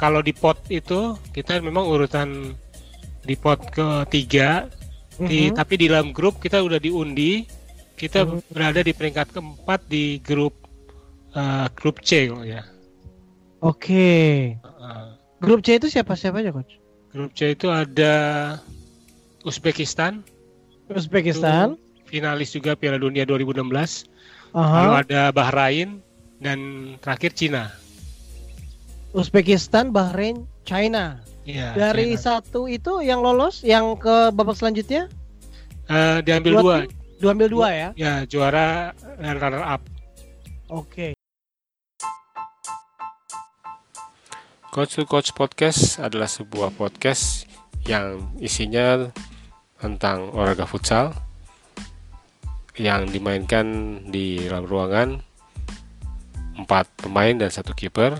kalau di pot itu kita memang urutan di pot ketiga, di, Mhm. tapi di dalam grup kita udah diundi, kita Mhm. berada di peringkat keempat di grup eh, grup C kok ya. Oke. Eh, Grup C itu siapa-siapa aja, coach? grup C itu ada Uzbekistan, Uzbekistan. finalis juga Piala Dunia 2016, lalu Aha. ada Bahrain dan terakhir Cina. Uzbekistan, Bahrain, China. Iya, Dari China. satu itu yang lolos, yang ke babak selanjutnya Eh, diambil dua dua, tim? dua ambil dua ya. ya juara runner up. Oke. Coach to Coach Podcast adalah sebuah podcast yang isinya tentang olahraga futsal yang dimainkan di dalam ruangan empat pemain dan satu kiper.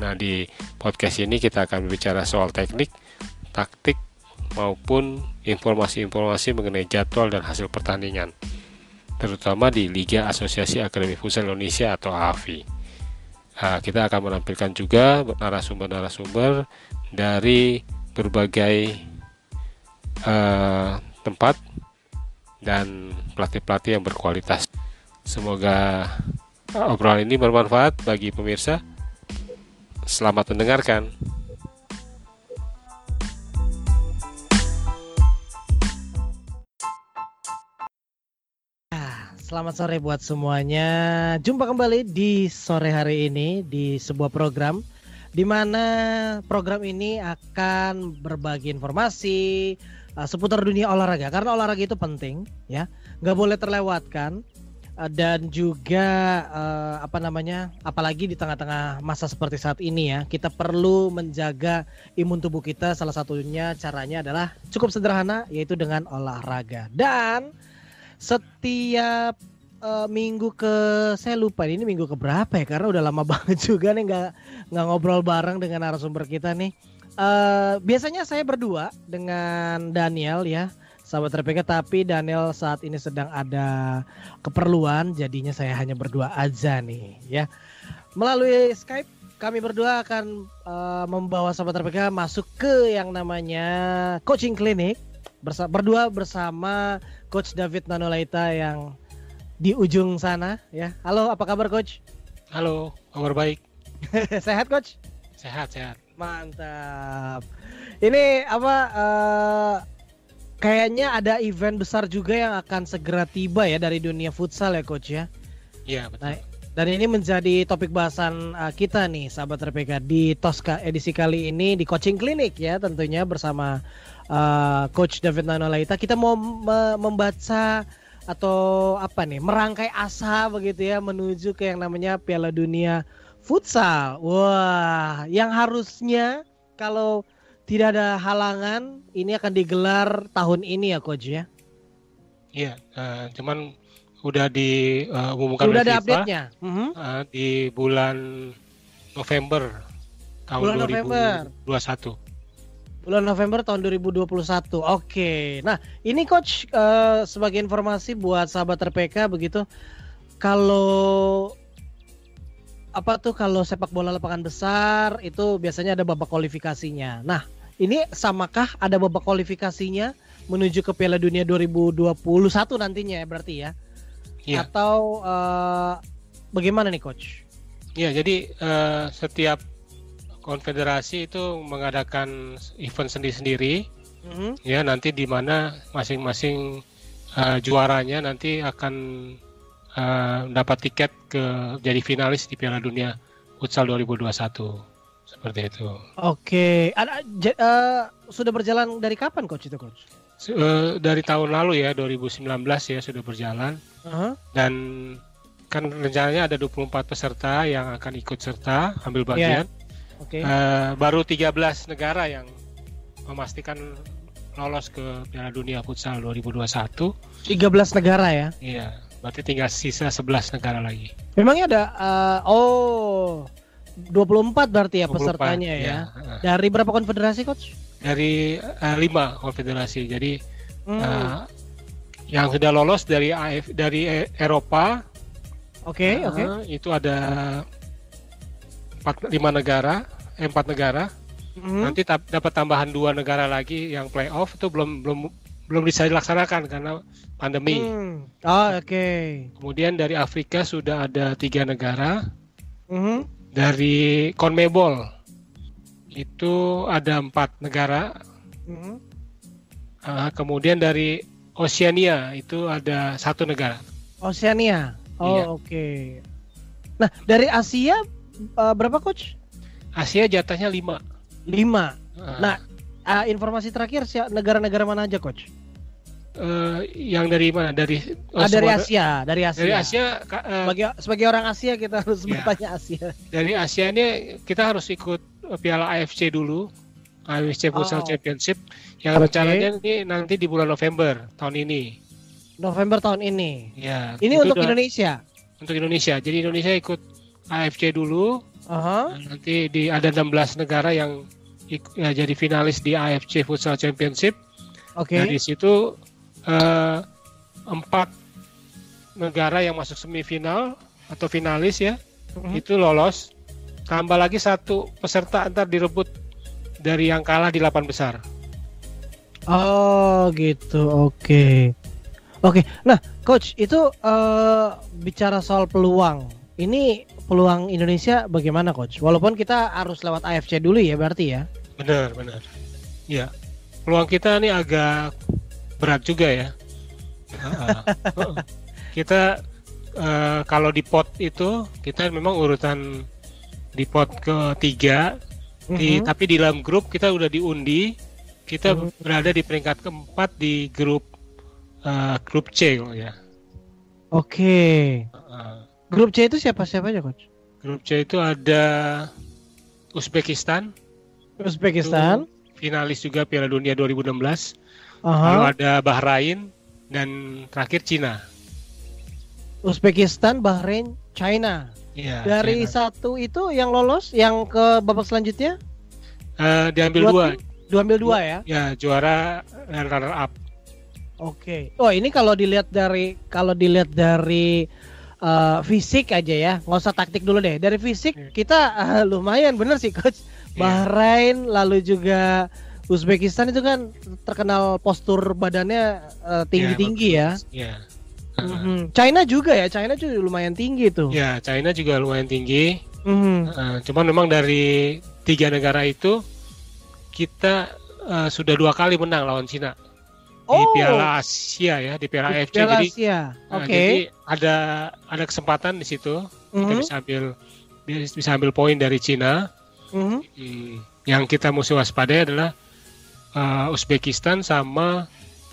Nah di podcast ini kita akan berbicara soal teknik, taktik maupun informasi-informasi mengenai jadwal dan hasil pertandingan, terutama di Liga Asosiasi Akademi Futsal Indonesia atau AFI. Nah, kita akan menampilkan juga narasumber-narasumber dari berbagai eh, tempat dan pelatih-pelatih yang berkualitas. Semoga obrolan ini bermanfaat bagi pemirsa. Selamat mendengarkan. Selamat sore buat semuanya. Jumpa kembali di sore hari ini di sebuah program di mana program ini akan berbagi informasi uh, seputar dunia olahraga karena olahraga itu penting ya, nggak boleh terlewatkan dan juga uh, apa namanya, apalagi di tengah-tengah masa seperti saat ini ya, kita perlu menjaga imun tubuh kita. Salah satunya caranya adalah cukup sederhana yaitu dengan olahraga dan setiap eh, minggu ke saya lupa ini minggu ke berapa ya karena udah lama banget juga nih nggak nggak ngobrol bareng dengan narasumber kita nih. Eh, biasanya saya berdua dengan Daniel ya sahabat RPK tapi Daniel saat ini sedang ada keperluan jadinya saya hanya berdua aja nih ya. Melalui Skype kami berdua akan eh, membawa sahabat RPK masuk ke yang namanya coaching clinic bersa berdua bersama Coach David Nanolaita yang di ujung sana ya. Halo, apa kabar Coach? Halo, kabar baik. Sehat Coach? Sehat, sehat. Mantap. Ini apa? eh, kayaknya ada event besar juga yang akan segera tiba ya dari dunia futsal ya Coach ya. Iya, betul. Nah, dan ini menjadi topik bahasan uh, kita nih sahabat RPK di Tosca edisi kali ini di coaching klinik ya tentunya bersama uh, coach David Nanolaita kita mau me- membaca atau apa nih merangkai asa begitu ya menuju ke yang namanya Piala Dunia Futsal. Wah, yang harusnya kalau tidak ada halangan ini akan digelar tahun ini ya coach ya. Iya, eh, cuman udah diumumkan Sudah oleh ada FIFA update-nya. Eh, di bulan November tahun Bulan November. 2021. Bulan November tahun 2021. Oke. Nah, ini coach eh, sebagai informasi buat sahabat RPK begitu. Kalau apa tuh kalau sepak bola lapangan besar itu biasanya ada babak kualifikasinya. Nah, ini samakah ada babak kualifikasinya menuju ke Piala Dunia 2021 nantinya ya berarti ya? Iya. Atau eh, bagaimana nih coach? Iya, jadi eh, setiap konfederasi itu mengadakan event sendiri-sendiri Mhm. ya nanti di mana masing-masing eh, juaranya nanti akan eh, dapat tiket ke jadi finalis di Piala Dunia Futsal 2021 seperti itu. Oke, ada j- eh, sudah berjalan dari kapan coach itu coach? Eh, dari tahun lalu ya 2019 ya sudah berjalan Aha. dan kan rencananya ada 24 peserta yang akan ikut serta ambil bagian. Oke. Eh, baru 13 negara yang memastikan lolos ke Piala Dunia Futsal 2021. 13 negara ya. Iya, berarti tinggal sisa 11 negara lagi. Memangnya ada eh, oh 24 berarti ya 24, pesertanya ya. Heeh. Dari berapa konfederasi coach? Dari eh, lima konfederasi. Jadi Hmm, eh, yang sudah lolos dari AF dari E- Eropa Oke, eh, oke. itu ada empat lima negara eh, empat negara. Mhm. Nanti ta- dapat tambahan dua negara lagi yang playoff itu belum belum belum bisa dilaksanakan karena pandemi. Hmm. Oh, oke. Kemudian dari Afrika sudah ada tiga negara. Mhm. Dari CONMEBOL itu ada empat negara. Mhm. Ah, kemudian dari Oceania itu ada satu negara. Oceania. Oh, Iya. oke. Nah, dari Asia eh, berapa coach? Asia jatahnya lima. Lima. Ah, Nah, ah, informasi terakhir negara-negara mana aja coach? Eh, yang dari mana? Dari oh, Ah, dari semua- Asia, dari Asia. Dari Asia, Ka- eh, Sebagai sebagai orang Asia kita harus Iya. bertanya Asia. dari Asia ini kita harus ikut Piala AFC dulu, AFC Futsal Oh. Championship yang Oke. rencananya ini nanti di bulan November tahun ini. November tahun ini. Ya. Ini untuk udah- Indonesia. Untuk Indonesia. Jadi Indonesia ikut AFC dulu. Aha. Nah, Nanti di ada 16 negara yang ik- ya, jadi finalis di AFC Futsal Championship. Oke. Dari situ eh, empat negara yang masuk semifinal atau finalis ya Mhm. itu lolos. Tambah lagi satu peserta antar direbut dari yang kalah di delapan besar. Oh gitu, oke, oke. Nah, coach itu eh, bicara soal peluang. Ini peluang Indonesia bagaimana, coach? Walaupun kita harus lewat AFC dulu ya, berarti ya. Benar, benar. Ya, peluang kita ini agak berat juga ya. Kita eh, kalau di pot itu kita memang urutan di pot ketiga, di, Mhm. tapi di dalam grup kita udah diundi, kita Mhm. berada di peringkat keempat di grup eh, grup C kalau ya. Oke. Heeh. Grup C itu siapa-siapa aja, coach? grup C itu ada Uzbekistan, Uzbekistan. finalis juga Piala Dunia 2016. Lalu Aha. ada Bahrain dan terakhir Cina. Uzbekistan, Bahrain, China. Iya. Dari China. satu itu yang lolos, yang ke babak selanjutnya Eh, diambil dua dua. tim? dua dua ya. Ya juara dan runner up. Oke. Oh ini kalau dilihat dari kalau dilihat dari eh, fisik aja ya, nggak usah taktik dulu deh. Dari fisik Iya. kita eh, lumayan bener sih coach. Iya. Bahrain lalu juga Uzbekistan itu kan terkenal postur badannya tinggi tinggi ya. bagus. Iya. Mhm. China juga ya, China juga lumayan tinggi tuh. Ya China juga lumayan tinggi. Mhm. Eh, cuman memang dari tiga negara itu kita eh, sudah dua kali menang lawan Cina di Oh, Piala Asia ya di Piala AFC. Piala Jadi, Asia. Oke. jadi ada ada kesempatan di situ kita Mhm. bisa ambil bisa ambil poin dari Cina. Mhm. Hmm, yang kita mesti waspadai adalah uh, Uzbekistan sama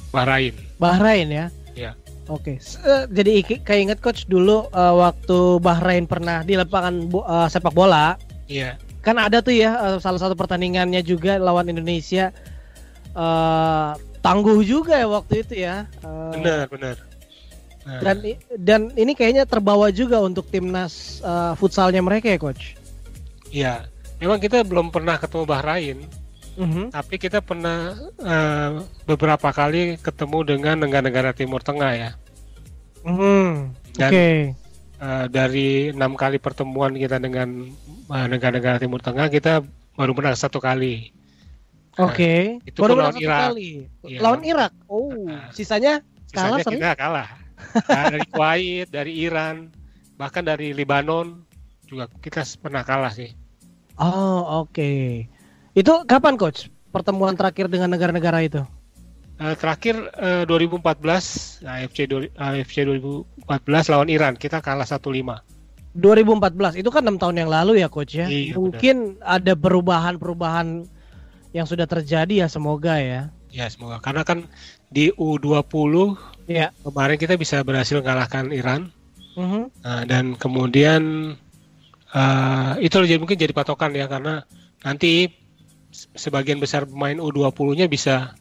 Bahrain. Bahrain ya. Ya. Oke, S- eh, jadi iki- keinget coach dulu eh, waktu Bahrain pernah di lapangan bo- eh, sepak bola, Iya, kan ada tuh ya eh, salah satu pertandingannya juga lawan Indonesia eh tangguh juga ya waktu itu ya. Eh, benar benar. Nah, Dan dan ini kayaknya terbawa juga untuk timnas eh, futsalnya mereka ya coach. Iya, memang kita belum pernah ketemu Bahrain, Mhm. tapi kita pernah uh, beberapa kali ketemu dengan negara-negara Timur Tengah ya. Mhm. Dan Oke. uh, dari enam kali pertemuan kita dengan uh, negara-negara Timur Tengah, kita baru menang satu kali. Oke. itu Baru pun menang lawan satu Irak. kali. Iya, lawan Irak. Oh, Nah. sisanya Kalah Sisanya kita kalah. Nah, dari Kuwait, dari Iran, bahkan dari Lebanon juga kita pernah kalah sih. Oh, oke. Itu kapan coach? Pertemuan terakhir dengan negara-negara itu? Eh, terakhir eh, 2014 AFC AFC 2014 lawan Iran kita kalah 1-5. 2014. Itu kan enam tahun yang lalu ya coach ya. Iya, Mungkin ada perubahan-perubahan yang sudah terjadi ya semoga ya. Ya semoga karena kan di U20 Iya. kemarin kita bisa berhasil mengalahkan Iran. Nah, dan kemudian eh, itu jadi mungkin jadi patokan ya karena nanti sebagian besar pemain U20-nya bisa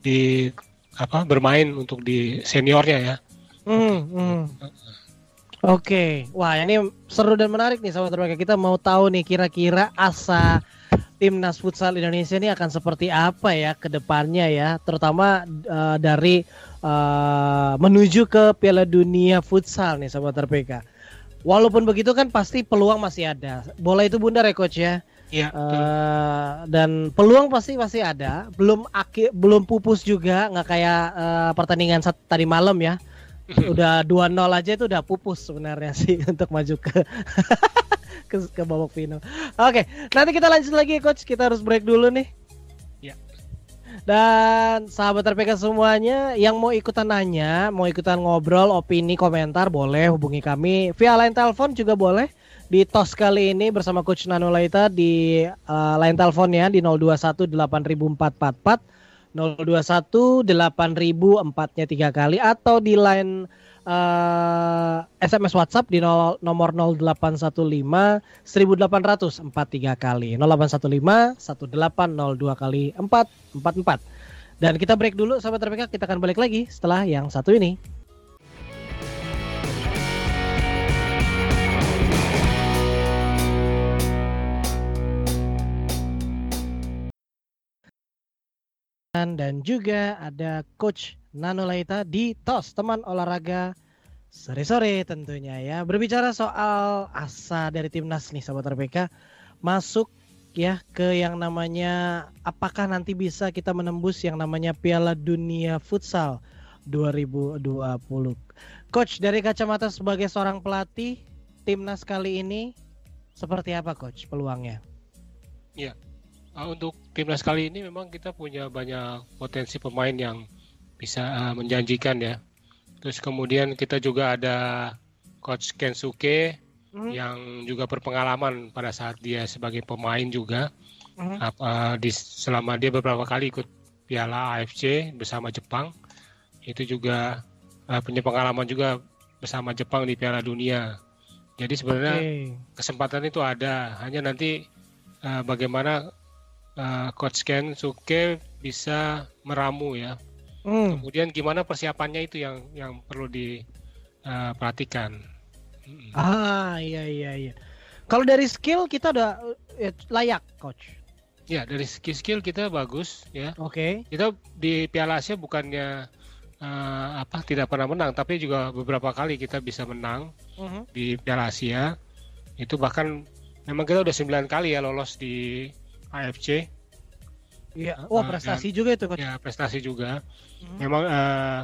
di apa bermain untuk di seniornya ya. Mhm, mhm. Oke, wah ini seru dan menarik nih sahabat terbaik. Kita mau tahu nih kira-kira asa timnas futsal Indonesia ini akan seperti apa ya ke depannya ya, terutama eh, dari eh, menuju ke Piala Dunia futsal nih sahabat RPK. Walaupun begitu kan pasti peluang masih ada. Bola itu bundar ya coach ya. Iya. Uh, dan peluang pasti pasti ada. Belum aki, belum pupus juga, nggak kayak uh, pertandingan tadi malam ya. udah 2-0 aja itu udah pupus sebenarnya sih untuk maju ke ke, ke babak final. Oke, nanti kita lanjut lagi coach. Kita harus break dulu nih. Ya. Dan sahabat RPK semuanya yang mau ikutan nanya, mau ikutan ngobrol, opini, komentar boleh hubungi kami via line telepon juga boleh di tos kali ini bersama Coach Nano Laita di uh, line telepon ya di 021 021 8004-nya tiga kali atau di line uh, eh, SMS WhatsApp di nol, nomor 0815 1800 43 kali 0815 1802 kali 444 dan kita break dulu sahabat RPK kita akan balik lagi setelah yang satu ini dan juga ada coach Nano Laita di TOS teman olahraga sore-sore tentunya ya. Berbicara soal asa dari timnas nih sahabat RPK masuk ya ke yang namanya apakah nanti bisa kita menembus yang namanya Piala Dunia Futsal 2020. Coach dari kacamata sebagai seorang pelatih timnas kali ini seperti apa coach peluangnya? Ya, uh, untuk timnas kali ini memang kita punya banyak potensi pemain yang bisa uh, menjanjikan ya. Terus kemudian kita juga ada coach Kensuke mm. yang juga berpengalaman pada saat dia sebagai pemain juga. Mm. Uh, di selama dia beberapa kali ikut Piala AFC bersama Jepang. Itu juga uh, punya pengalaman juga bersama Jepang di Piala Dunia. Jadi sebenarnya okay. kesempatan itu ada, hanya nanti uh, bagaimana uh, coach Ken Suke bisa meramu ya. Hmm. Kemudian gimana persiapannya itu yang yang perlu diperhatikan. Eh, uh, ah iya iya iya. Kalau dari skill kita udah ya, layak coach. Ya dari skill skill kita bagus ya. Oke. Okay. Kita di Piala Asia bukannya uh, apa tidak pernah menang, tapi juga beberapa kali kita bisa menang uh -huh. di Piala Asia. Itu bahkan memang kita udah 9 kali ya lolos di AFC. Iya, wah oh, prestasi dan, juga itu coach. Ya, prestasi juga. Hmm. Memang uh,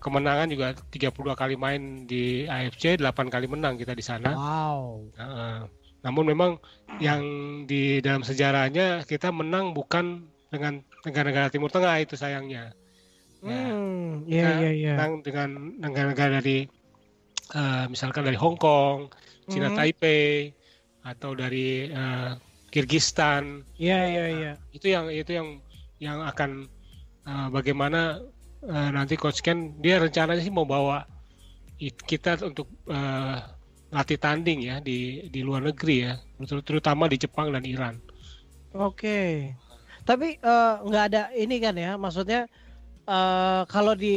kemenangan juga 32 kali main di AFC, 8 kali menang kita di sana. Wow. Uh, namun memang yang di dalam sejarahnya kita menang bukan dengan negara-negara Timur Tengah itu sayangnya. Ya, hmm, iya iya iya. Menang dengan negara-negara dari uh, misalkan dari Hong Kong, Cina hmm. Taipei atau dari uh, Kirgistan. Iya iya iya. Itu yang itu yang yang akan uh, bagaimana uh, nanti coach Ken dia rencananya sih mau bawa kita untuk uh, latih tanding ya di di luar negeri ya, terutama di Jepang dan Iran. Oke. Okay. Tapi nggak uh, ada ini kan ya, maksudnya uh, kalau di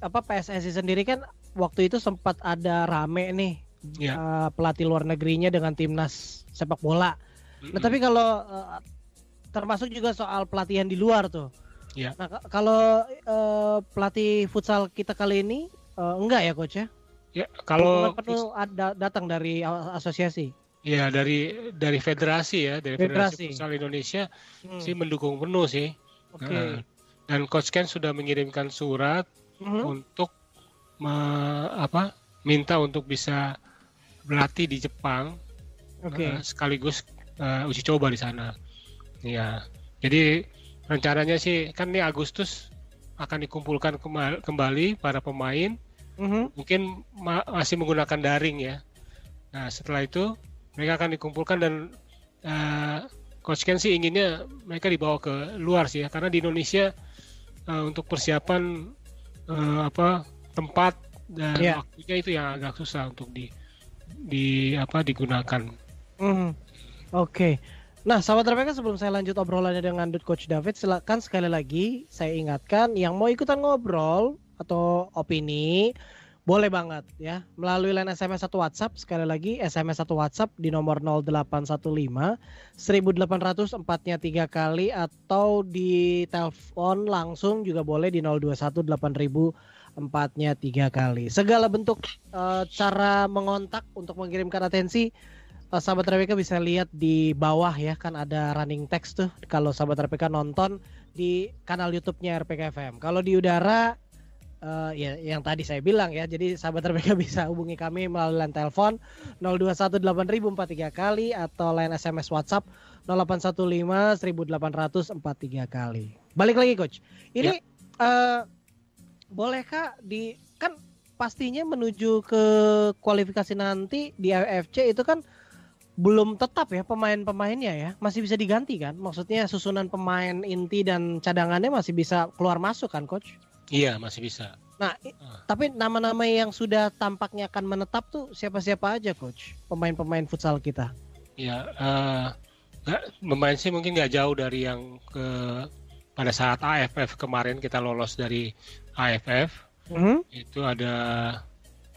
apa PSSI sendiri kan waktu itu sempat ada rame nih ya. uh, pelatih luar negerinya dengan timnas sepak bola. Nah, tapi kalau uh, termasuk juga soal pelatihan di luar tuh. Ya. Nah, kalau uh, pelatih futsal kita kali ini uh, enggak ya coach ya? Ya, kalau perlu ada datang dari asosiasi. Ya, dari dari federasi ya, dari federasi, federasi futsal Indonesia hmm. sih mendukung penuh sih. Oke. Okay. Uh, dan coach Ken sudah mengirimkan surat hmm. untuk me, apa? minta untuk bisa berlatih di Jepang. Oke. Okay. Uh, sekaligus uh, uji coba di sana. Ya, jadi rencananya sih kan ini Agustus akan dikumpulkan kembali para pemain. Mm-hmm. Mungkin ma- masih menggunakan daring ya. Nah setelah itu mereka akan dikumpulkan dan uh, Coach Ken sih inginnya mereka dibawa ke luar sih ya karena di Indonesia uh, untuk persiapan uh, apa tempat dan yeah. waktunya itu yang agak susah untuk di di apa digunakan. Mm-hmm. Oke. Nah, sahabat RPK sebelum saya lanjut obrolannya dengan Coach David, silakan sekali lagi saya ingatkan yang mau ikutan ngobrol atau opini boleh banget ya melalui line SMS satu WhatsApp sekali lagi SMS satu WhatsApp di nomor 0815 1800 empatnya tiga kali atau di telepon langsung juga boleh di 021 8000 empatnya tiga kali segala bentuk uh, cara mengontak untuk mengirimkan atensi uh, sahabat RPK bisa lihat di bawah ya kan ada running text tuh kalau sahabat RPK nonton di kanal YouTube-nya RPK FM. Kalau di udara uh, ya yang tadi saya bilang ya. Jadi sahabat RPK bisa hubungi kami melalui line telepon 0218.043 kali atau line SMS WhatsApp 0815 1843 kali. Balik lagi coach. Ini ya. uh, bolehkah di kan pastinya menuju ke kualifikasi nanti di AFC itu kan belum tetap ya pemain-pemainnya ya. Masih bisa diganti kan? Maksudnya susunan pemain inti dan cadangannya masih bisa keluar masuk kan coach? Iya masih bisa. Nah uh. tapi nama-nama yang sudah tampaknya akan menetap tuh siapa-siapa aja coach? Pemain-pemain futsal kita. Ya uh, pemain sih mungkin nggak jauh dari yang ke pada saat AFF kemarin kita lolos dari AFF mm -hmm. itu ada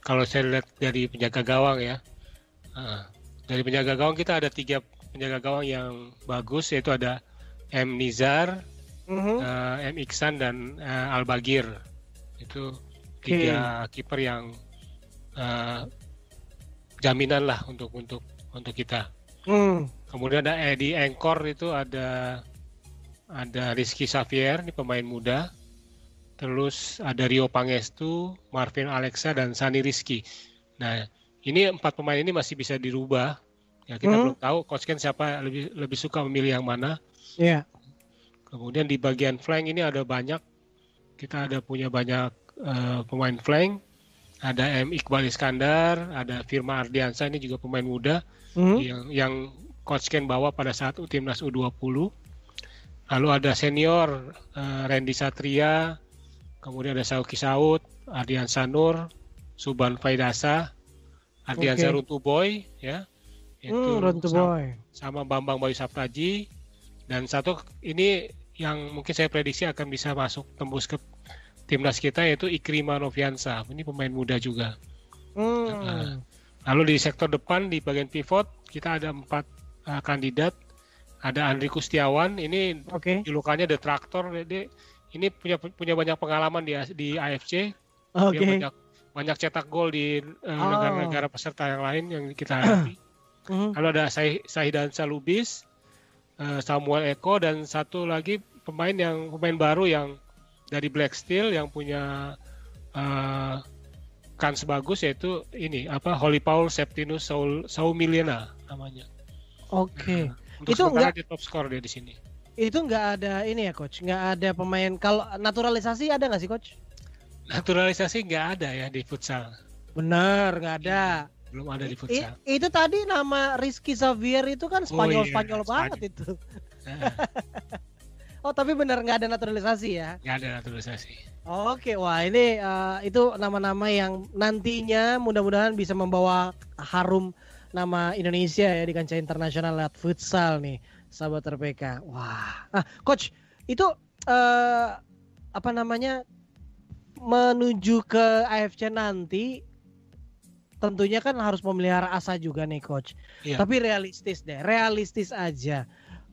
kalau saya lihat dari penjaga gawang ya uh, dari penjaga gawang kita ada tiga penjaga gawang yang bagus yaitu ada M Nizar, mm-hmm. uh, M Iksan dan uh, Al Bagir. Itu tiga okay. kiper yang uh, jaminan lah untuk untuk untuk kita. Mm. Kemudian ada Edi Engkor itu ada ada Rizky Xavier ini pemain muda. Terus ada Rio Pangestu, Marvin Alexa dan Sani Rizky. Nah, ini empat pemain ini masih bisa dirubah. Ya kita hmm. belum tahu coach Ken siapa lebih lebih suka memilih yang mana. Iya. Yeah. Kemudian di bagian flank ini ada banyak kita ada punya banyak uh, pemain flank. Ada M Iqbal Iskandar, ada Firma Ardiansa ini juga pemain muda hmm. yang yang coach Ken bawa pada saat timnas U20. Lalu ada senior uh, Randy Satria, kemudian ada Sauki Saud, Ardian Sanur, Suban Faidasa, Ardian okay. Runtu Boy ya itu hmm, Runtu sama, Boy sama Bambang Bayu Saptaji dan satu ini yang mungkin saya prediksi akan bisa masuk tembus ke timnas kita yaitu Ikrima Noviansa ini pemain muda juga hmm. nah, lalu di sektor depan di bagian pivot kita ada empat uh, kandidat ada Andri Kustiawan ini okay. julukannya The Tractor dia, ini punya punya banyak pengalaman di di AFC okay. dia banyak banyak cetak gol di uh, negara-negara peserta yang lain yang kita hadapi. Mm-hmm. Lalu ada Sahidan Salubis, uh, Samuel Eko dan satu lagi pemain yang pemain baru yang dari Black Steel yang punya uh, kans bagus yaitu ini apa Holy Paul Septinus Saul Saumiliana namanya. Oke. Okay. Nah, itu enggak di top score dia di sini. Itu enggak ada ini ya coach, enggak ada pemain kalau naturalisasi ada nggak sih coach? Naturalisasi nggak ada ya di futsal. Benar, nggak ada. Belum ada di futsal. I, itu tadi nama Rizky Xavier itu kan Spanyol oh, iya, Spanyol banget itu. oh tapi benar nggak ada naturalisasi ya? Nggak ada naturalisasi. Oke, wah ini uh, itu nama-nama yang nantinya mudah-mudahan bisa membawa harum nama Indonesia ya di kancah internasional lewat futsal nih, sahabat RPK. Wah, ah, coach itu uh, apa namanya menuju ke AFC nanti tentunya kan harus memelihara asa juga nih coach. Iya. Tapi realistis deh, realistis aja.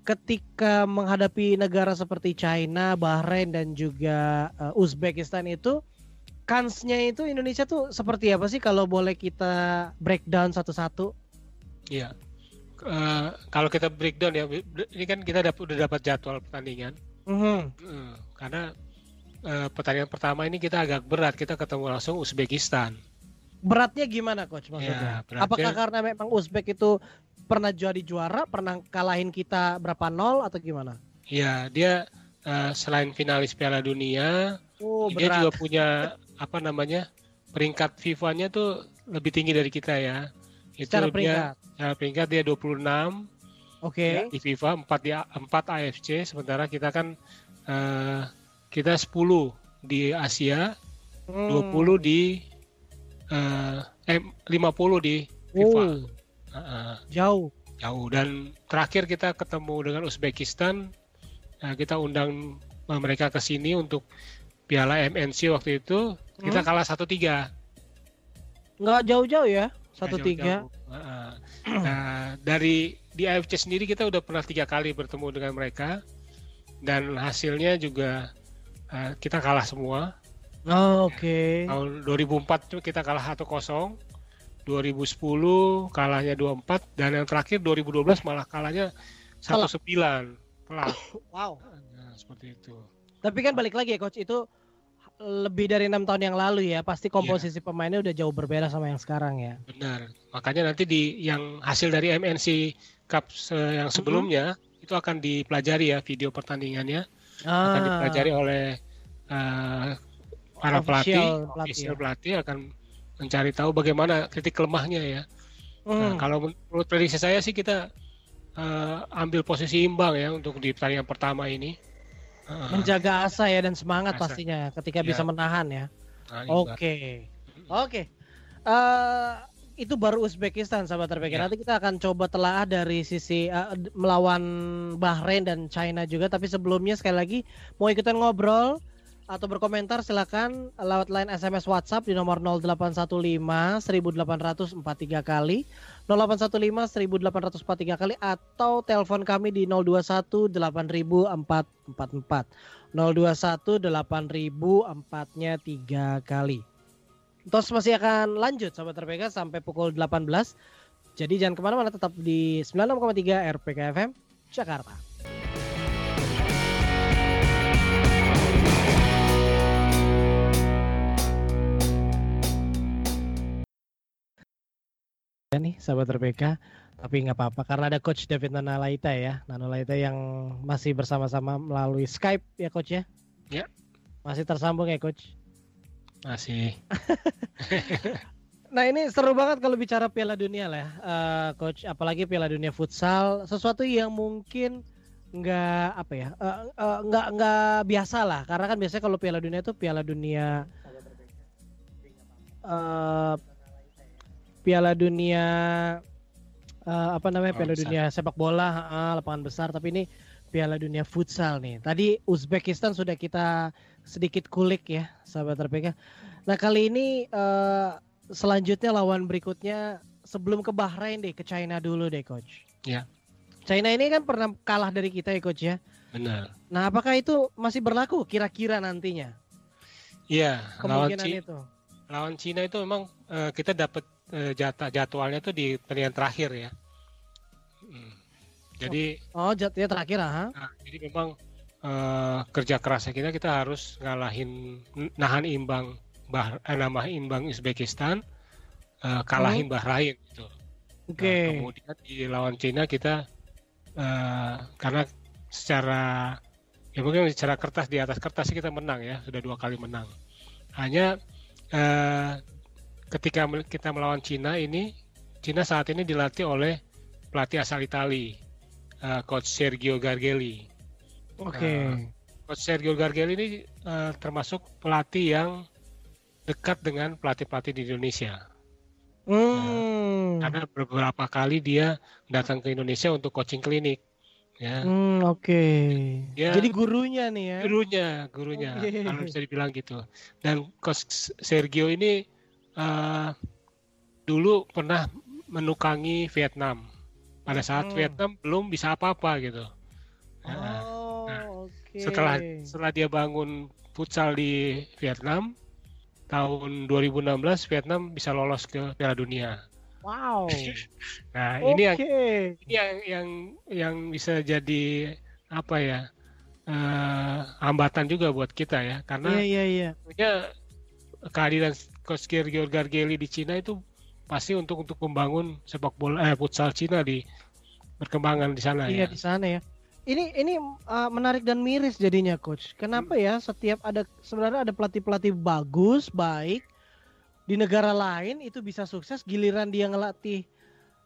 Ketika menghadapi negara seperti China, Bahrain dan juga uh, Uzbekistan itu kansnya itu Indonesia tuh seperti apa sih kalau boleh kita breakdown satu-satu? Iya. Uh, kalau kita breakdown ya, ini kan kita dap udah dapat jadwal pertandingan. Mm -hmm. uh, karena uh, pertandingan pertama ini kita agak berat. Kita ketemu langsung Uzbekistan. Beratnya gimana coach maksudnya? Ya, Apakah karena memang Uzbek itu pernah jadi juara, pernah kalahin kita berapa nol atau gimana? Iya, dia uh, selain finalis Piala Dunia, oh, dia juga punya apa namanya? peringkat FIFA-nya tuh lebih tinggi dari kita ya. Itu secara peringkat. Dia, secara peringkat dia 26. Oke. Okay. Ya, di FIFA 4 di 4 AFC sementara kita kan uh, kita 10 di Asia, hmm. 20 di uh, eh 50 di FIFA. Oh. Uh, uh, jauh. Jauh dan terakhir kita ketemu dengan Uzbekistan. Uh, kita undang mereka ke sini untuk Piala MNC waktu itu. Hmm. Kita kalah 1-3. Nggak jauh-jauh ya? 1-3. Uh, nah, dari di AFC sendiri kita udah pernah tiga kali bertemu dengan mereka dan hasilnya juga uh, kita kalah semua. Oh, Oke. Okay. Tahun 2004 kita kalah 1-0. 2010 kalahnya 24 dan yang terakhir 2012 malah kalahnya 19 telak. Wow. Nah, seperti itu. Tapi kan balik lagi ya coach itu lebih dari enam tahun yang lalu ya pasti komposisi pemainnya udah jauh berbeda sama yang sekarang ya. Benar. Makanya nanti di yang hasil dari MNC Cup se- yang sebelumnya itu akan dipelajari ya video pertandingannya akan dipelajari oleh eh, para pelatih, Official pelatih, official ya. pelatih akan mencari tahu bagaimana titik lemahnya ya. Nah, Hmm. kalau menurut prediksi saya sih kita eh, ambil posisi imbang ya untuk di pertandingan pertama ini. Eh, menjaga asa ya dan semangat Asa. pastinya ketika Ya. bisa menahan ya. nah, Oke. Oke. Eh, itu baru Uzbekistan sahabat RPK. Ya. Nanti kita akan coba telaah dari sisi d- melawan Bahrain dan China juga. Tapi sebelumnya sekali lagi mau ikutan ngobrol atau berkomentar silakan lewat line SMS WhatsApp di nomor 0815 1843 kali 0815 1843 kali atau telepon kami di 021 8444 021 8004 nya 3 kali. Tos masih akan lanjut sahabat RPK sampai pukul 18. Jadi jangan ke mana-mana tetap di 96,3 RPK FM Jakarta. Ya nih sahabat RPK, tapi nggak apa-apa karena ada Coach David Nanalaita ya, Nanalaita yang masih bersama-sama melalui Skype ya Coach ya. Ya. Masih tersambung ya Coach. Masih Nah ini seru banget kalau bicara Piala Dunia lah, ya, eh, Coach. Apalagi Piala Dunia futsal, sesuatu yang mungkin nggak apa ya, eh, eh, nggak nggak biasa lah. Karena kan biasanya kalau Piala Dunia itu Piala Dunia, eh, Piala Dunia eh, apa namanya Piala besar. Dunia sepak bola, eh, lapangan besar. Tapi ini Piala Dunia futsal nih. Tadi Uzbekistan sudah kita sedikit kulik ya, sahabat RPK. Nah kali ini eh, selanjutnya lawan berikutnya sebelum ke Bahrain deh, ke China dulu deh coach. Ya. China ini kan pernah kalah dari kita ya coach ya. benar. Nah apakah itu masih berlaku kira-kira nantinya? Iya, lawan, Kemungkinan Ci- itu. lawan Cina itu memang eh, kita dapat jatah jadwalnya tuh di pertandingan terakhir ya. Hmm. Jadi Oh jatuhnya terakhir ah. Nah, jadi memang eh, kerja kerasnya kita kita harus ngalahin nahan imbang bah eh, nama imbang Uzbekistan eh, kalahin Bahrain gitu. Oke. Nah, kemudian di lawan Cina kita eh, karena secara ya mungkin secara kertas di atas kertas sih kita menang ya sudah dua kali menang. Hanya eh, ketika kita melawan Cina ini Cina saat ini dilatih oleh pelatih asal Itali, eh, coach Sergio Gargelli. Oke. Coach Sergio Gargelli ini eh, termasuk pelatih yang dekat dengan pelatih-pelatih di Indonesia. Hmm. Karena beberapa kali dia datang ke Indonesia untuk coaching klinik. Ya, Hmm, oke. Ya. Jadi gurunya nih ya. gurunya, gurunya, Oke. kalau bisa dibilang gitu. Dan coach Sergio ini eh, dulu pernah menukangi Vietnam pada saat Hmm. Vietnam belum bisa apa-apa gitu. Nah, Oh, Nah, oke. setelah setelah dia bangun futsal di Vietnam tahun 2016 Vietnam bisa lolos ke Piala Dunia. Wow. Nah, ini yang ini yang yang yang bisa jadi apa ya eh, hambatan juga buat kita ya karena iya iya. tentunya kehadiran coach Sergio Gargelli di Cina itu pasti untuk untuk membangun sepak bola eh futsal Cina di perkembangan di sana Iya ya. di sana ya. Ini ini uh, menarik dan miris jadinya coach. Kenapa Hmm. ya setiap ada sebenarnya ada pelatih-pelatih bagus, baik di negara lain itu bisa sukses giliran dia ngelatih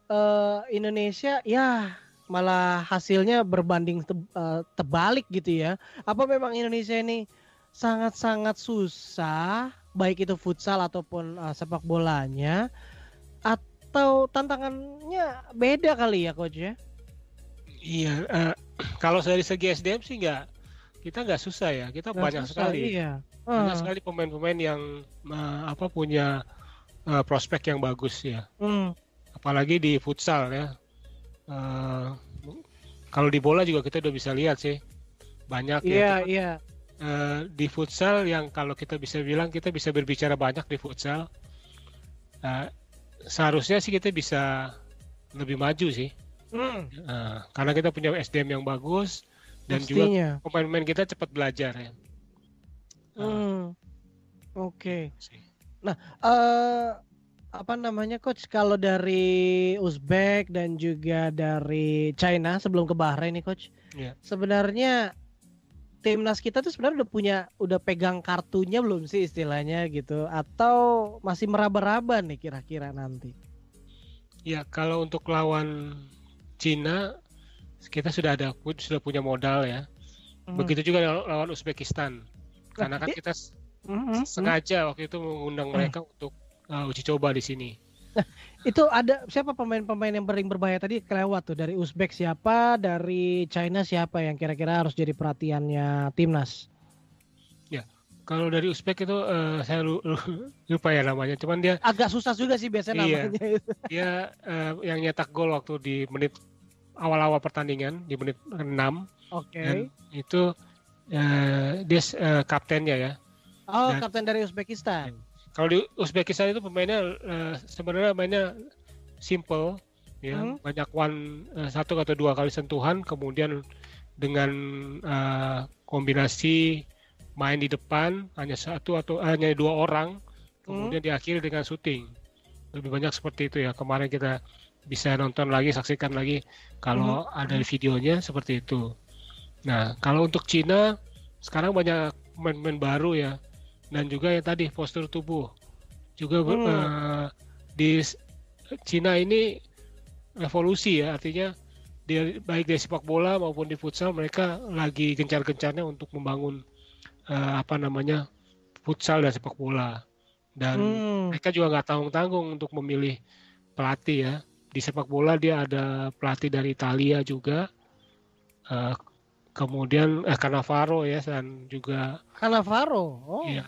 eh, Indonesia ya malah hasilnya berbanding te- eh, terbalik gitu ya. Apa memang Indonesia ini sangat-sangat susah baik itu futsal ataupun eh, sepak bolanya atau tantangannya beda kali ya coach ya? Iya, eh, kalau dari segi SDM sih nggak kita nggak susah ya, kita Nggak banyak susah, sekali. Iya. banyak Ah, sekali pemain-pemain yang eh, apa punya eh, prospek yang bagus ya hmm, apalagi di futsal ya Eh, kalau di bola juga kita udah bisa lihat sih banyak Iya ya iya. Eh, di futsal yang kalau kita bisa bilang kita bisa berbicara banyak di futsal Eh, seharusnya sih kita bisa lebih maju sih. Hmm, Nah, karena kita punya SDM yang bagus dan juga pastinya. pemain-pemain kita cepat belajar ya. Nah, Hmm. Oke. sih. eh apa namanya coach kalau dari Uzbek dan juga dari China sebelum ke Bahrain nih coach. Iya. Sebenarnya timnas kita tuh sebenarnya udah punya udah pegang kartunya belum sih istilahnya gitu atau masih meraba-raba nih kira-kira nanti. Ya, kalau untuk lawan Cina kita sudah ada sudah punya modal ya. Hmm. Begitu juga lawan Uzbekistan. Karena kan kita Mhm, mhm. sengaja waktu itu mengundang mereka untuk uh, uji coba di sini. Itu ada siapa pemain-pemain yang paling berbahaya tadi kelewat tuh dari Uzbek siapa, dari China siapa yang kira-kira harus jadi perhatiannya timnas? Kalau dari Uzbek itu uh, saya lu- lu- lupa ya namanya, cuman dia Agak susah juga sih biasanya Iya. namanya. dia uh, yang nyetak gol waktu di menit awal-awal pertandingan di menit 6 Oke. dan itu uh, dia uh, kaptennya ya. Oh, dan- kapten dari Uzbekistan. Kalau di Uzbekistan itu pemainnya uh, sebenarnya mainnya simple ya, Hmm. banyak one uh, satu atau dua kali sentuhan kemudian dengan uh, kombinasi main di depan hanya satu atau hanya dua orang kemudian diakhiri dengan syuting. Lebih banyak seperti itu ya. Kemarin kita bisa nonton lagi, saksikan lagi kalau ada videonya seperti itu. Nah, kalau untuk Cina sekarang banyak pemain-pemain baru ya dan juga yang tadi postur tubuh juga ber- Hmm. eh, di Cina ini revolusi ya artinya dia baik dari sepak bola maupun di futsal mereka lagi gencar-gencarnya untuk membangun eh, apa namanya futsal dan sepak bola dan Hmm. mereka juga nggak tanggung-tanggung untuk memilih pelatih ya di sepak bola dia ada pelatih dari Italia juga Eh, kemudian eh, Cannavaro ya dan juga Cannavaro. Oh. Iya.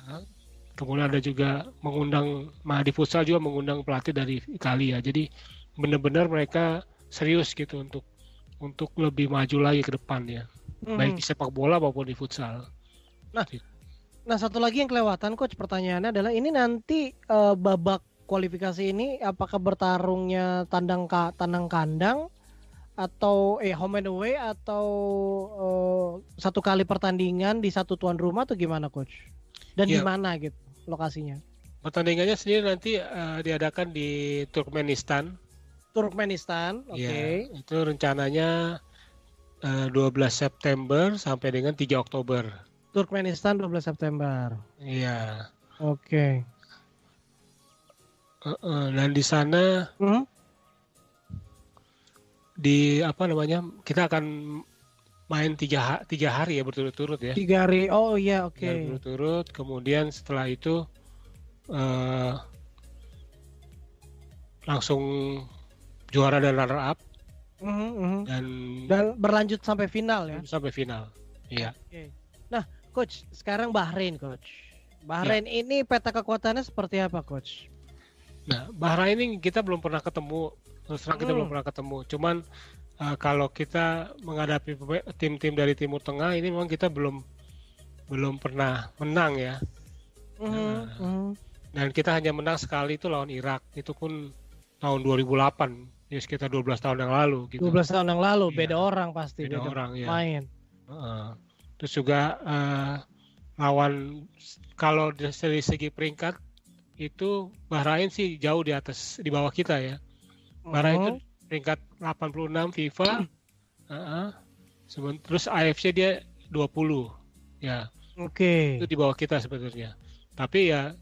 Kemudian ada juga mengundang Mahadi Futsal juga mengundang pelatih dari Italia. Jadi benar-benar mereka serius gitu untuk untuk lebih maju lagi ke depan ya. Mhm. Baik di sepak bola maupun di futsal. Nah, satu lagi yang kelewatan coach pertanyaannya adalah ini nanti eh, babak kualifikasi ini apakah bertarungnya tandang ka tandang kandang atau eh home and away atau eh, satu kali pertandingan di satu tuan rumah atau gimana coach? Dan di Iya. mana gitu lokasinya? Pertandingannya sendiri nanti eh, diadakan di Turkmenistan. Turkmenistan, oke. Ya, itu rencananya eh, 12 September sampai dengan 3 Oktober. Turkmenistan 12 September. Iya. Oke. Eh, eh, dan di sana Hmm? Di apa namanya kita akan main tiga tiga hari ya berturut-turut ya. Tiga hari. Oh iya, oke. Tiga hari berturut kemudian setelah itu eh langsung juara dan runner up Mhm, mhm. dan, Dan berlanjut sampai final ya. sampai final. Iya. Nah, coach, sekarang Bahrain, coach. Bahrain ini peta kekuatannya seperti apa, coach? Nah, Bahrain ini kita belum pernah ketemu. Terus terang kita Hmm. belum pernah ketemu. Cuman eh, kalau kita menghadapi tim-tim dari Timur Tengah ini memang kita belum belum pernah menang ya. Mhm, mhm. Dan kita hanya menang sekali itu lawan Irak. Itu pun tahun 2008, ya sekitar 12 tahun yang lalu gitu. 12 tahun yang lalu, Iya. beda orang pasti, Beda orang, ya. main. Heeh. Terus juga eh, lawan kalau dari segi peringkat itu Bahrain sih jauh di atas di bawah kita ya. Bahrain itu Mhm. peringkat 86 FIFA. Heeh. Seben- Terus AFC dia 20. Ya, Oke. itu di bawah kita sebetulnya. Tapi ya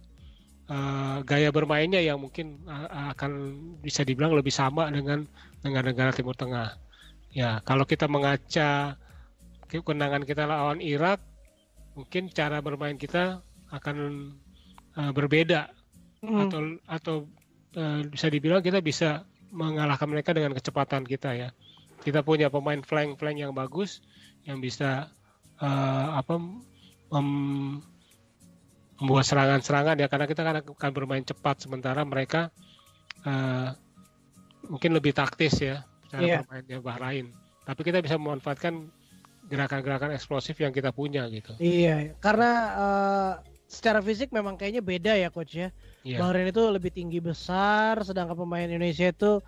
eh, gaya bermainnya yang mungkin eh, akan bisa dibilang lebih sama dengan negara-negara Timur Tengah. Ya, kalau kita mengaca kemenangan kita lawan Irak, mungkin cara bermain kita akan eh, berbeda Mhm. atau atau eh, bisa dibilang kita bisa mengalahkan mereka dengan kecepatan kita ya. Kita punya pemain flank-flank yang bagus yang bisa eh, apa mem- membuat serangan-serangan ya karena kita kan akan bermain cepat sementara mereka eh, mungkin lebih taktis ya cara Iya. bermainnya Bahrain. Tapi kita bisa memanfaatkan gerakan-gerakan eksplosif yang kita punya gitu. Iya, karena eh, secara fisik memang kayaknya beda ya coach ya. Iya. Bahrain itu lebih tinggi besar, sedangkan pemain Indonesia itu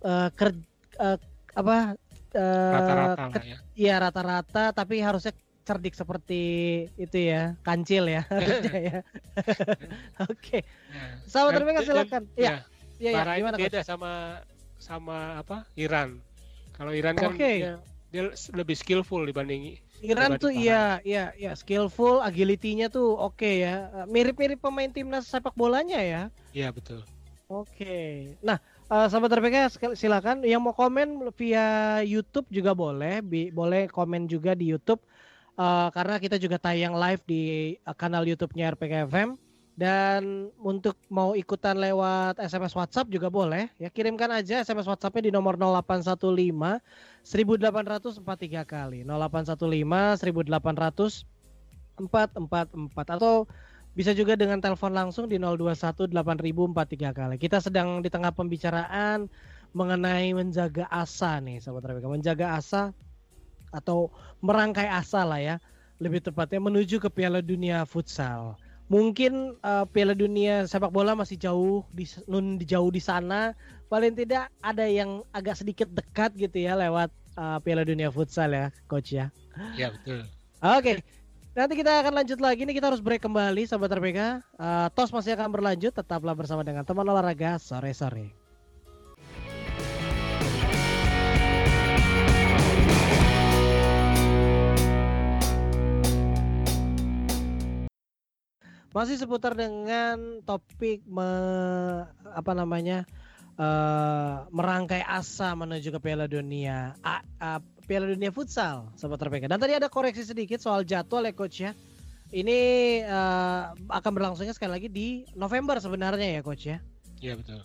eh, ker- eh, apa eh, Rata-rata ke- ya. Iya rata-rata, tapi harusnya cerdik seperti itu ya, kancil ya harusnya ya. Oke, Ya. sahabat Dan- terima dan- silakan. ya, Iya, iya, ya, Bahrain gimana coach? beda sama sama apa? Iran. Kalau Iran kan Oke. dia, dia lebih skillful dibanding Iran tuh iya, iya, iya, skillful, agility-nya tuh oke ya. Eh, Mirip-mirip pemain timnas sepak bolanya ya. Iya betul. Oke. Nah, eh, sahabat RPK silakan yang mau komen via YouTube juga boleh, Bi- boleh komen juga di YouTube Eh, karena kita juga tayang live di eh, kanal YouTube-nya RPK FM dan untuk mau ikutan lewat SMS WhatsApp juga boleh ya kirimkan aja SMS WhatsApp-nya di nomor 0815 1843 kali 0815 1800 444 atau bisa juga dengan telepon langsung di 021 8043 kali. Kita sedang di tengah pembicaraan mengenai menjaga asa nih sahabat RPK. Menjaga asa atau merangkai asa lah ya. Lebih tepatnya menuju ke Piala Dunia Futsal. Mungkin eh, Piala Dunia sepak bola masih jauh di nun jauh di sana. Paling tidak ada yang agak sedikit dekat gitu ya lewat eh, Piala Dunia Futsal ya, coach ya. Iya betul. Oke. Nanti kita akan lanjut lagi nih kita harus break kembali sahabat RPK. Eh, tos masih akan berlanjut tetaplah bersama dengan teman olahraga sore-sore. Masih seputar dengan topik me- apa namanya? eh, merangkai asa menuju ke Piala Dunia. A- a- Piala Dunia Futsal, sahabat RPK. Dan tadi ada koreksi sedikit soal jadwal ya coach ya. Ini eh, akan berlangsungnya sekali lagi di November sebenarnya ya coach ya. Iya betul.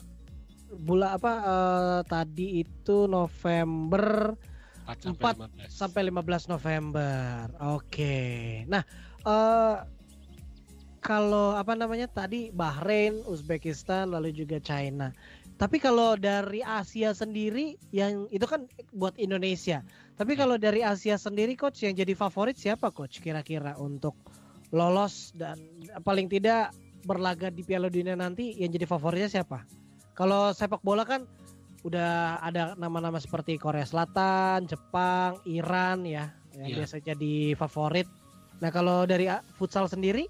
Bulan apa eh, tadi itu November 4 Empat sampai 15. sampai 15 November. Oke. Nah, eh kalau apa namanya tadi Bahrain, Uzbekistan, lalu juga China. Tapi kalau dari Asia sendiri yang itu kan buat Indonesia. Tapi kalau dari Asia sendiri coach yang jadi favorit siapa coach kira-kira untuk lolos dan paling tidak berlaga di Piala Dunia nanti yang jadi favoritnya siapa? Kalau sepak bola kan udah ada nama-nama seperti Korea Selatan, Jepang, Iran ya yang Iya. biasa jadi favorit. Nah kalau dari futsal sendiri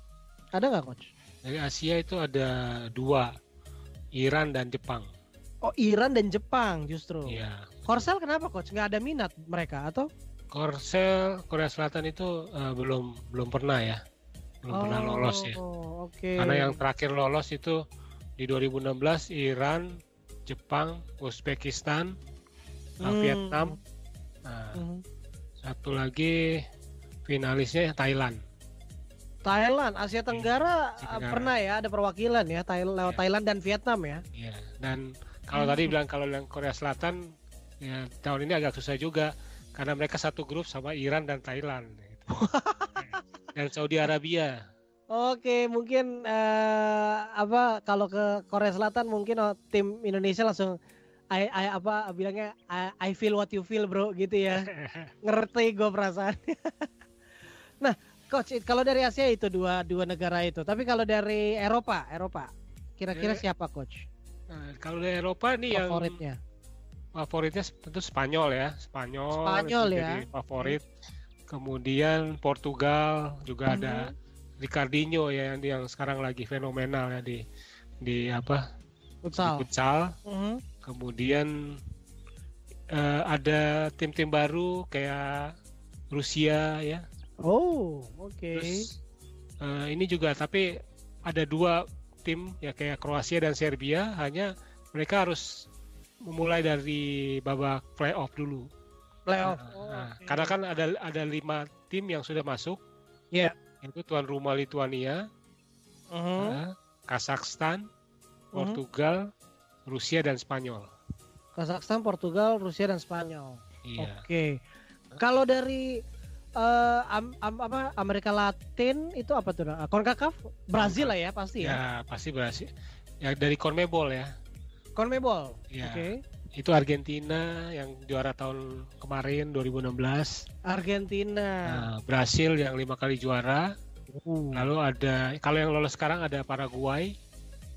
ada nggak coach? Dari Asia itu ada dua, Iran dan Jepang. Oh Iran dan Jepang justru. Iya. Korsel kenapa coach? Nggak ada minat mereka atau? Korsel Korea Selatan itu eh, belum belum pernah ya, belum pernah lolos ya. Oh oke. Karena yang terakhir lolos itu di 2016 Iran, Jepang, Uzbekistan, Hmm. Vietnam. Nah, Mhm. satu lagi finalisnya Thailand. Thailand, Asia Tenggara, Asia uh, Tenggara. pernah ya ada perwakilan ya Thailand lewat Iya. Thailand dan Vietnam ya. Iya. Dan kalau Hmm. tadi bilang kalau yang Korea Selatan ya tahun ini agak susah juga karena mereka satu grup sama Iran dan Thailand. gitu. dan Saudi Arabia. Oke, mungkin eh, apa kalau ke Korea Selatan mungkin oh, tim Indonesia langsung I, I- apa bilangnya I, I feel what you feel bro gitu ya. Ngerti gue perasaan. nah, coach kalau dari Asia itu dua dua negara itu. Tapi kalau dari Eropa, Eropa kira-kira Eh, siapa coach Nah, kalau dari Eropa nih yang favoritnya? favoritnya tentu Spanyol ya, Spanyol, Spanyol ya. jadi favorit. Kemudian Portugal juga ada Mhm. Ricardinho ya yang, yang sekarang lagi fenomenal ya di di apa? Di Futsal. futsal. Mhm. Kemudian eh, ada tim-tim baru kayak Rusia ya. Oh, oke. Terus eh, ini juga tapi ada dua tim ya kayak Kroasia dan Serbia hanya mereka harus memulai dari babak playoff dulu. Playoff. Nah, Oh, nah, karena kan ada ada lima tim yang sudah masuk. Iya. Itu tuan rumah Lituania, Mhm. nah, Kazakhstan, Mhm. Portugal, Rusia dan Spanyol. Kazakhstan, Portugal, Rusia dan Spanyol. Iya. Oke. Kalau dari eh, am- am- apa Amerika Latin itu apa tuh? Nah, Concacaf, Brazil lah ya pasti ya. Ya pasti berhasil. Ya dari CONMEBOL ya. Conmebol. Ya. Oke. Itu Argentina yang juara tahun kemarin 2016. Argentina. Nah, Brasil yang lima kali juara Uh, Lalu ada kalau yang lolos sekarang ada Paraguay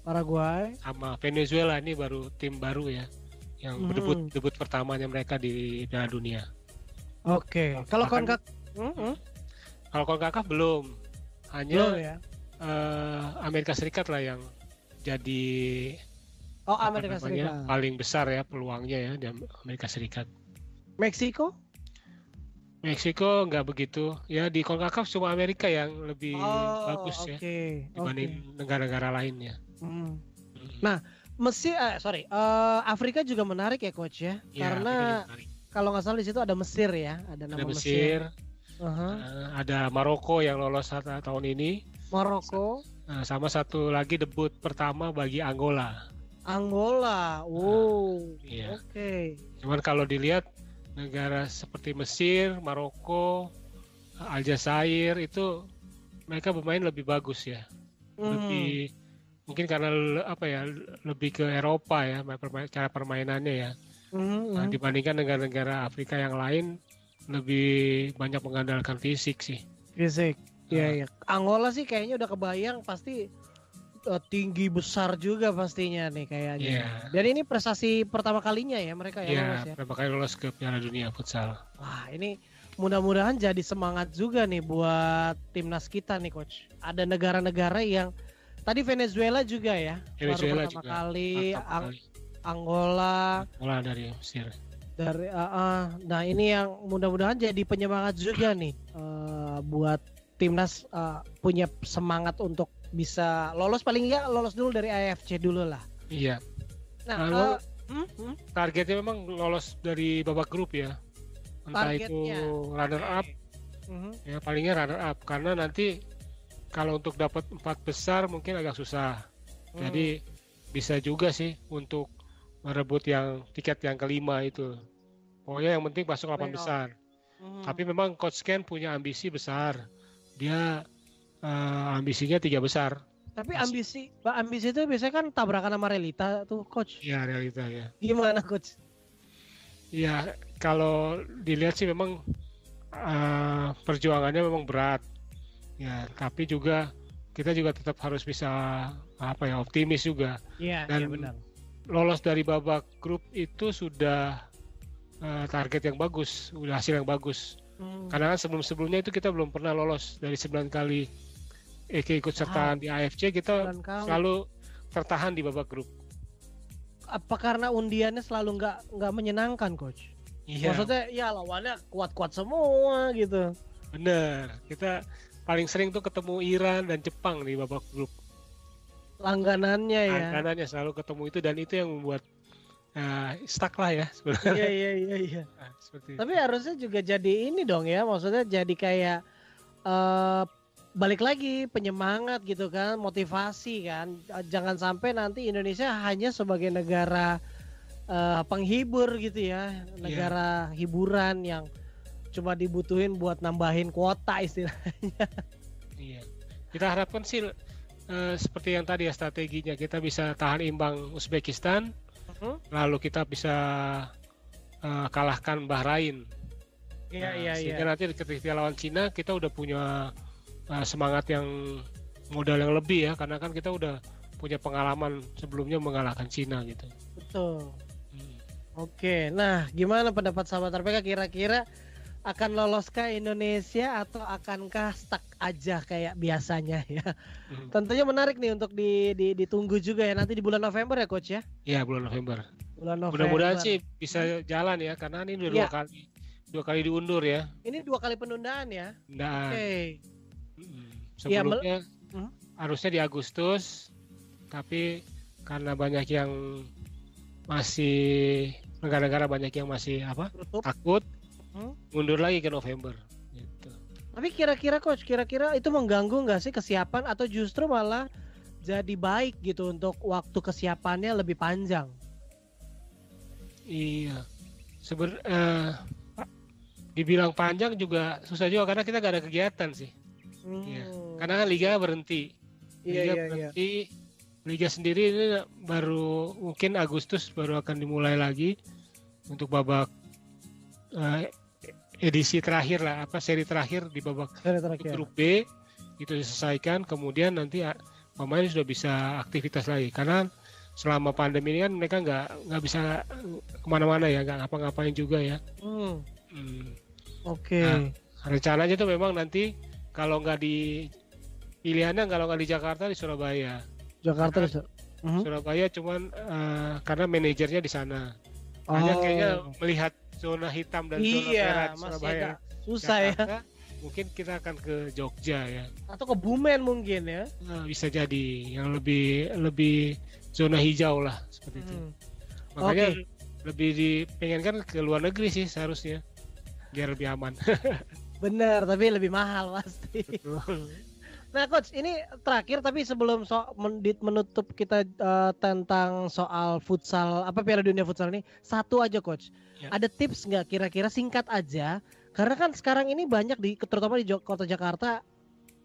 Paraguay. sama Venezuela ini baru tim baru ya yang Hmm. debut debut pertamanya mereka di Piala Dunia. Oke. Kalau Bahkan- konkak Hmm, hmm. Kalau Konkakaf belum, hanya belum ya. eh, Amerika Serikat lah yang jadi Oh Amerika namanya, Serikat. paling besar ya peluangnya ya di Amerika Serikat. Meksiko? Meksiko nggak begitu, ya di Konkakaf cuma Amerika yang lebih Oh, bagus oke. ya dibanding negara-negara lainnya. Hmm. Hmm. Nah, Mesir, eh, sorry, eh, Afrika juga menarik ya coach ya, Ya, karena kalau nggak salah di situ ada Mesir ya, ada nama ada Mesir, Mesir, Eh, ada Maroko yang lolos saat- tahun ini, Maroko, Nah, sama satu lagi debut pertama bagi Angola. Angola, wow, Iya. oke, Cuman kalau dilihat negara seperti Mesir, Maroko, Aljazair itu mereka bermain lebih bagus ya. Hmm. Lebih mungkin karena apa ya lebih ke Eropa ya cara permainannya ya. Hmm, Nah, hmm. dibandingkan negara-negara Afrika yang lain lebih banyak mengandalkan fisik sih. fisik, iya iya. Angola sih kayaknya udah kebayang pasti eh, tinggi besar juga pastinya nih kayaknya. Iya. Dan ini prestasi pertama kalinya ya mereka ya, lolos Ya, ya. berapa kali lolos ke Piala Dunia futsal. Wah ini mudah-mudahan jadi semangat juga nih buat timnas kita nih coach. Ada negara-negara yang tadi Venezuela juga ya, Venezuela baru pertama juga. kali, Ang- sekali. Angola Bola dari Mesir. Dari, ah, ah. nah ini yang mudah-mudahan jadi penyemangat juga nih eh, buat timnas eh, punya semangat untuk bisa lolos paling nggak lolos dulu dari AFC dulu lah. Iya. Nah, hmm, hmm, targetnya memang lolos dari babak grup ya. Entah Targetnya. itu runner up mhm. ya palingnya runner up karena nanti kalau untuk dapat empat besar mungkin agak susah. Hmm. Jadi bisa juga sih untuk merebut yang tiket yang kelima itu. Pokoknya yang penting masuk delapan besar. Mhm. Tapi memang coach Ken punya ambisi besar. Dia eh, ambisinya tiga besar. Tapi ambisi, ambisi itu biasanya kan tabrakan sama Relita tuh coach. Ya realita ya. Gimana coach? Ya, kalau dilihat sih memang eh, perjuangannya memang berat. Ya, tapi juga kita juga tetap harus bisa apa ya optimis juga. Iya, Dan- iya benar. Lolos dari babak grup itu sudah eh, target yang bagus, udah hasil yang bagus. Hmm. Karena kan sebelum-sebelumnya itu kita belum pernah lolos dari 9 kali ikut sertaan di AFC kita selalu tertahan di babak grup. Apa karena undiannya selalu nggak nggak menyenangkan coach? Iya. Maksudnya ya lawannya kuat-kuat semua gitu. Bener, kita paling sering tuh ketemu Iran dan Jepang di babak grup. Langganannya ya. Angkanannya selalu ketemu itu dan itu yang membuat uh, stuck lah ya sebenarnya. Iya iya iya iya. Nah, seperti Tapi harusnya juga jadi ini dong ya, maksudnya jadi kayak eh balik lagi penyemangat gitu kan, motivasi kan. Jangan sampai nanti Indonesia hanya sebagai negara eh, penghibur gitu ya, negara hiburan yang cuma dibutuhin buat nambahin kuota istilah. Iya. Kita harapkan sih uh, seperti yang tadi ya strateginya kita bisa tahan imbang Uzbekistan, Hmm? lalu kita bisa uh, kalahkan Bahrain. Iya Nah, iya iya. Sehingga nanti ketika lawan Cina kita udah punya uh, semangat yang modal yang lebih ya karena kan kita udah punya pengalaman sebelumnya mengalahkan Cina gitu. Betul. Hmm. Oke, nah gimana pendapat sahabat RPK kira-kira akan loloskah Indonesia atau akankah stuck aja kayak biasanya ya? Hmm. Tentunya menarik nih untuk di, di- ditunggu juga ya nanti di bulan November ya coach ya. Ya bulan November. Bulan November. Mudah-mudahan sih bisa jalan ya karena ini udah Iya. dua kali dua kali diundur ya. Ini dua kali penundaan ya. Nah, Oke. mm, Iya, sebelumnya Hmm? harusnya di Agustus, tapi karena banyak yang masih negara-negara banyak yang masih apa Tutup. takut, Hmm? mundur lagi ke November. Gitu. Tapi kira-kira coach, kira-kira itu mengganggu nggak sih kesiapan atau justru malah jadi baik gitu untuk waktu kesiapannya lebih panjang? Iya, seber eh, dibilang panjang juga susah juga karena kita gak ada kegiatan sih. Hmm. Iya. Karena kan liga berhenti. Iya, Liga iya, iya. berhenti. Liga sendiri ini baru mungkin Agustus baru akan dimulai lagi untuk babak eh, edisi terakhir lah apa seri terakhir di babak Seri terakhir. grup B itu diselesaikan kemudian nanti pemain sudah bisa aktivitas lagi karena selama pandemi ini kan mereka nggak nggak bisa ke mana-mana ya nggak ngapa-ngapain juga ya Hmm, Hmm. Oke. Nah, rencananya tuh memang nanti kalau nggak di pilihannya kalau nggak di Jakarta di Surabaya Jakarta bisa. Mhm. Surabaya cuman eh, karena manajernya di sana hanya kayaknya melihat zona hitam dan zona merah iya, di Surabaya susah ya. Jakarta, mungkin kita akan ke Jogja ya Atau ke Bumen mungkin ya. Nah, bisa jadi yang lebih lebih zona hijau lah seperti itu Hmm. makanya Oke. lebih dipengenkan ke luar negeri sih seharusnya biar lebih aman Bener, tapi lebih mahal pasti. Betul. Nah, coach, ini terakhir tapi sebelum so mendit menutup kita eh, tentang soal futsal apa Piala Dunia futsal ini, satu aja coach. Ya. Ada tips nggak kira-kira singkat aja? Karena kan sekarang ini banyak di terutama di kota Jakarta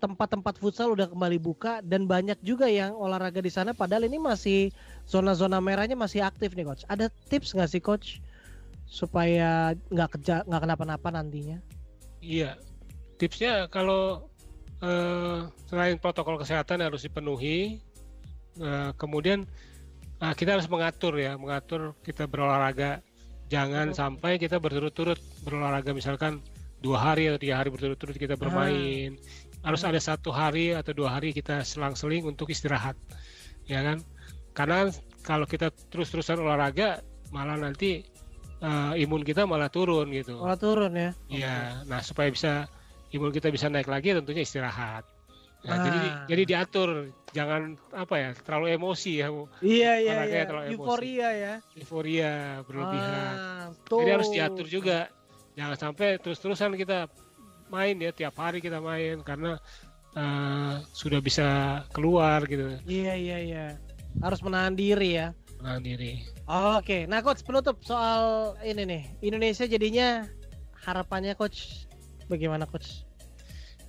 tempat-tempat futsal udah kembali buka dan banyak juga yang olahraga di sana padahal ini masih zona-zona merahnya masih aktif nih coach. Ada tips nggak sih coach supaya nggak keja nggak kenapa-napa nantinya? Iya, tipsnya kalau eh, selain protokol kesehatan harus dipenuhi, eh, kemudian ah, kita harus mengatur ya, mengatur kita berolahraga. Jangan sampai kita berturut-turut berolahraga, misalkan dua hari atau tiga hari berturut-turut kita bermain. Harus ada satu hari atau dua hari kita selang-seling untuk istirahat, ya kan? Karena kalau kita terus-terusan olahraga, malah nanti eh, imun kita malah turun gitu. Malah turun ya. Iya, nah supaya bisa imun kita bisa naik lagi tentunya istirahat. Nah, Ah. jadi jadi diatur, jangan apa ya terlalu emosi ya, Iya iya iya. terlalu emosi. Euforia ya. euforia berlebihan. Ah. Jadi harus diatur juga, jangan sampai terus-terusan kita main ya tiap hari kita main karena eh, sudah bisa keluar gitu, Iya iya iya. Harus menahan diri ya. menahan diri. Oke, nah coach penutup soal ini nih. Indonesia jadinya harapannya coach bagaimana coach?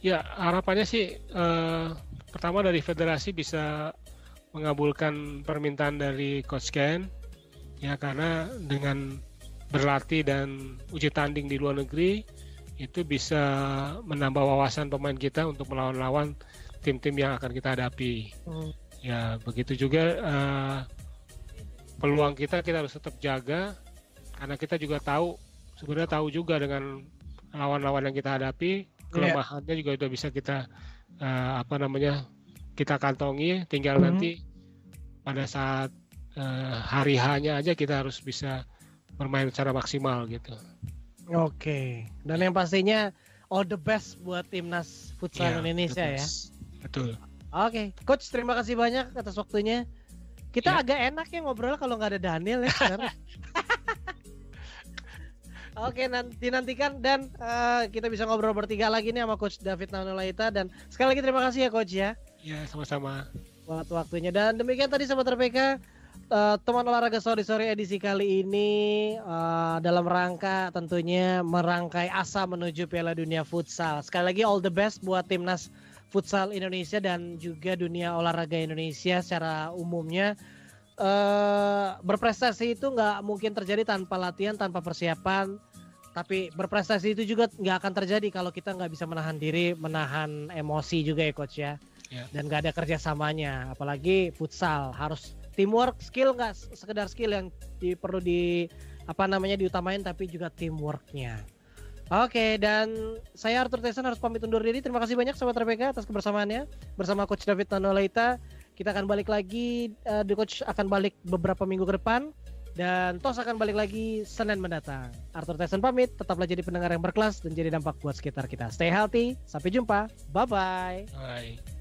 Ya harapannya sih eh, pertama dari federasi bisa mengabulkan permintaan dari coach Ken ya karena dengan berlatih dan uji tanding di luar negeri itu bisa menambah wawasan pemain kita untuk melawan-lawan tim-tim yang akan kita hadapi. Hmm. Ya begitu juga eh, peluang kita kita harus tetap jaga karena kita juga tahu sebenarnya tahu juga dengan lawan-lawan yang kita hadapi kelemahannya juga udah bisa kita eh, apa namanya kita kantongi tinggal Mhm. nanti pada saat eh, hari hanya aja kita harus bisa bermain secara maksimal gitu. Oke. Dan yang pastinya all the best buat timnas futsal Ya, Indonesia betul. ya. Betul. Oke, coach terima kasih banyak atas waktunya. Kita Ya. agak enak ya ngobrol kalau nggak ada Daniel ya. Oke, nanti nantikan dan eh, kita bisa ngobrol bertiga lagi nih sama coach David Nanulaita dan sekali lagi terima kasih ya coach ya Ya sama-sama. buat waktunya dan demikian tadi sobat RPK eh, teman olahraga sore sore edisi kali ini eh, dalam rangka tentunya merangkai asa menuju Piala Dunia Futsal. Sekali lagi all the best buat timnas futsal Indonesia dan juga dunia olahraga Indonesia secara umumnya. eh berprestasi itu nggak mungkin terjadi tanpa latihan, tanpa persiapan. Tapi berprestasi itu juga nggak akan terjadi kalau kita nggak bisa menahan diri, menahan emosi juga ya coach ya. Ya. Dan nggak ada kerjasamanya, apalagi futsal harus teamwork, skill nggak sekedar skill yang di, perlu di apa namanya diutamain, tapi juga teamworknya. Oke, dan saya Arthur Tyson harus pamit undur diri. Terima kasih banyak Sobat RPK atas kebersamaannya bersama Coach David Tanolaita. Kita akan balik lagi, eh, The Coach akan balik beberapa minggu ke depan. Dan Tos akan balik lagi Senin mendatang. Arthur Tyson pamit, tetaplah jadi pendengar yang berkelas dan jadi dampak buat sekitar kita. Stay healthy, sampai jumpa. Bye-bye. Bye.